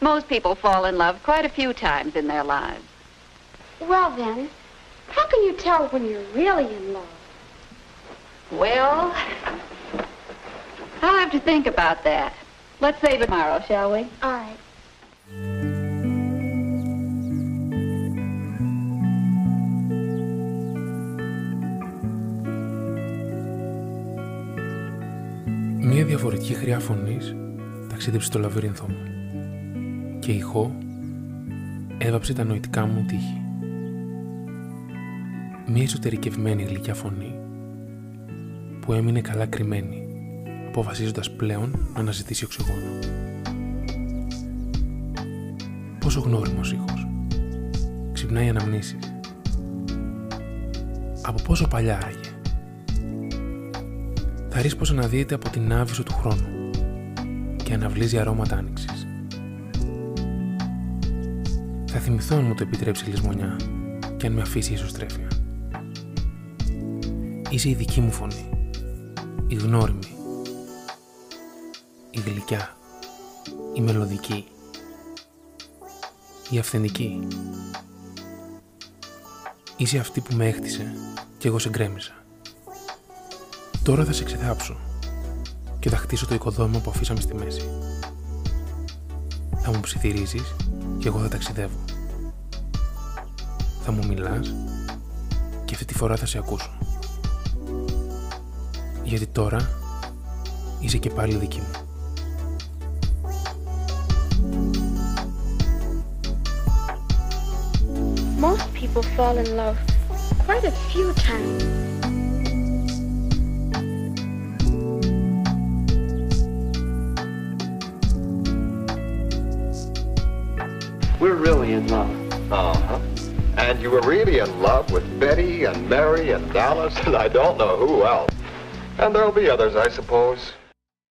Most people fall in love quite a few times in their lives. Well, then, how can you tell when you're really in love? Well, I'll have to think about that. Let's save it tomorrow, shall we? All right. Μία διαφορετική χρειά φωνής ταξίδεψε στο λαβύρινθό μου Και ηχό έβαψε τα νοητικά μου τείχη. Μία εσωτερικευμένη γλυκιά φωνή που έμεινε καλά κρυμμένη αποφασίζοντας πλέον να αναζητήσει οξυγόνο. Πόσο γνώριμος ήχος. Ξυπνάει αναμνήσεις. Από πόσο παλιά άραγε. Θα ρίξει πως αναδύεται από την άβυσο του χρόνου και αναβλύζει αρώματα άνοιξης. Θα θυμηθώ αν μου το επιτρέψει η λησμονιά και αν με αφήσει η ισοστρέφεια. Είσαι η δική μου φωνή, η γνώριμη, η γλυκιά, η μελωδική, η αυθεντική. Είσαι αυτή που με έχτισε και εγώ σε γκρέμισα. Τώρα θα σε ξεθάψω και θα χτίσω το οικοδόμημα που αφήσαμε στη μέση. Θα μου ψιθυρίζεις και εγώ θα ταξιδεύω. Θα μου μιλάς και αυτή τη φορά θα σε ακούσω. Γιατί τώρα είσαι και πάλι δική μου. Most people fall in love quite a few times. We're really in love. Uh-huh. And you were really in love with Betty and Mary and Dallas and I don't know who else. And there'll be others, I suppose.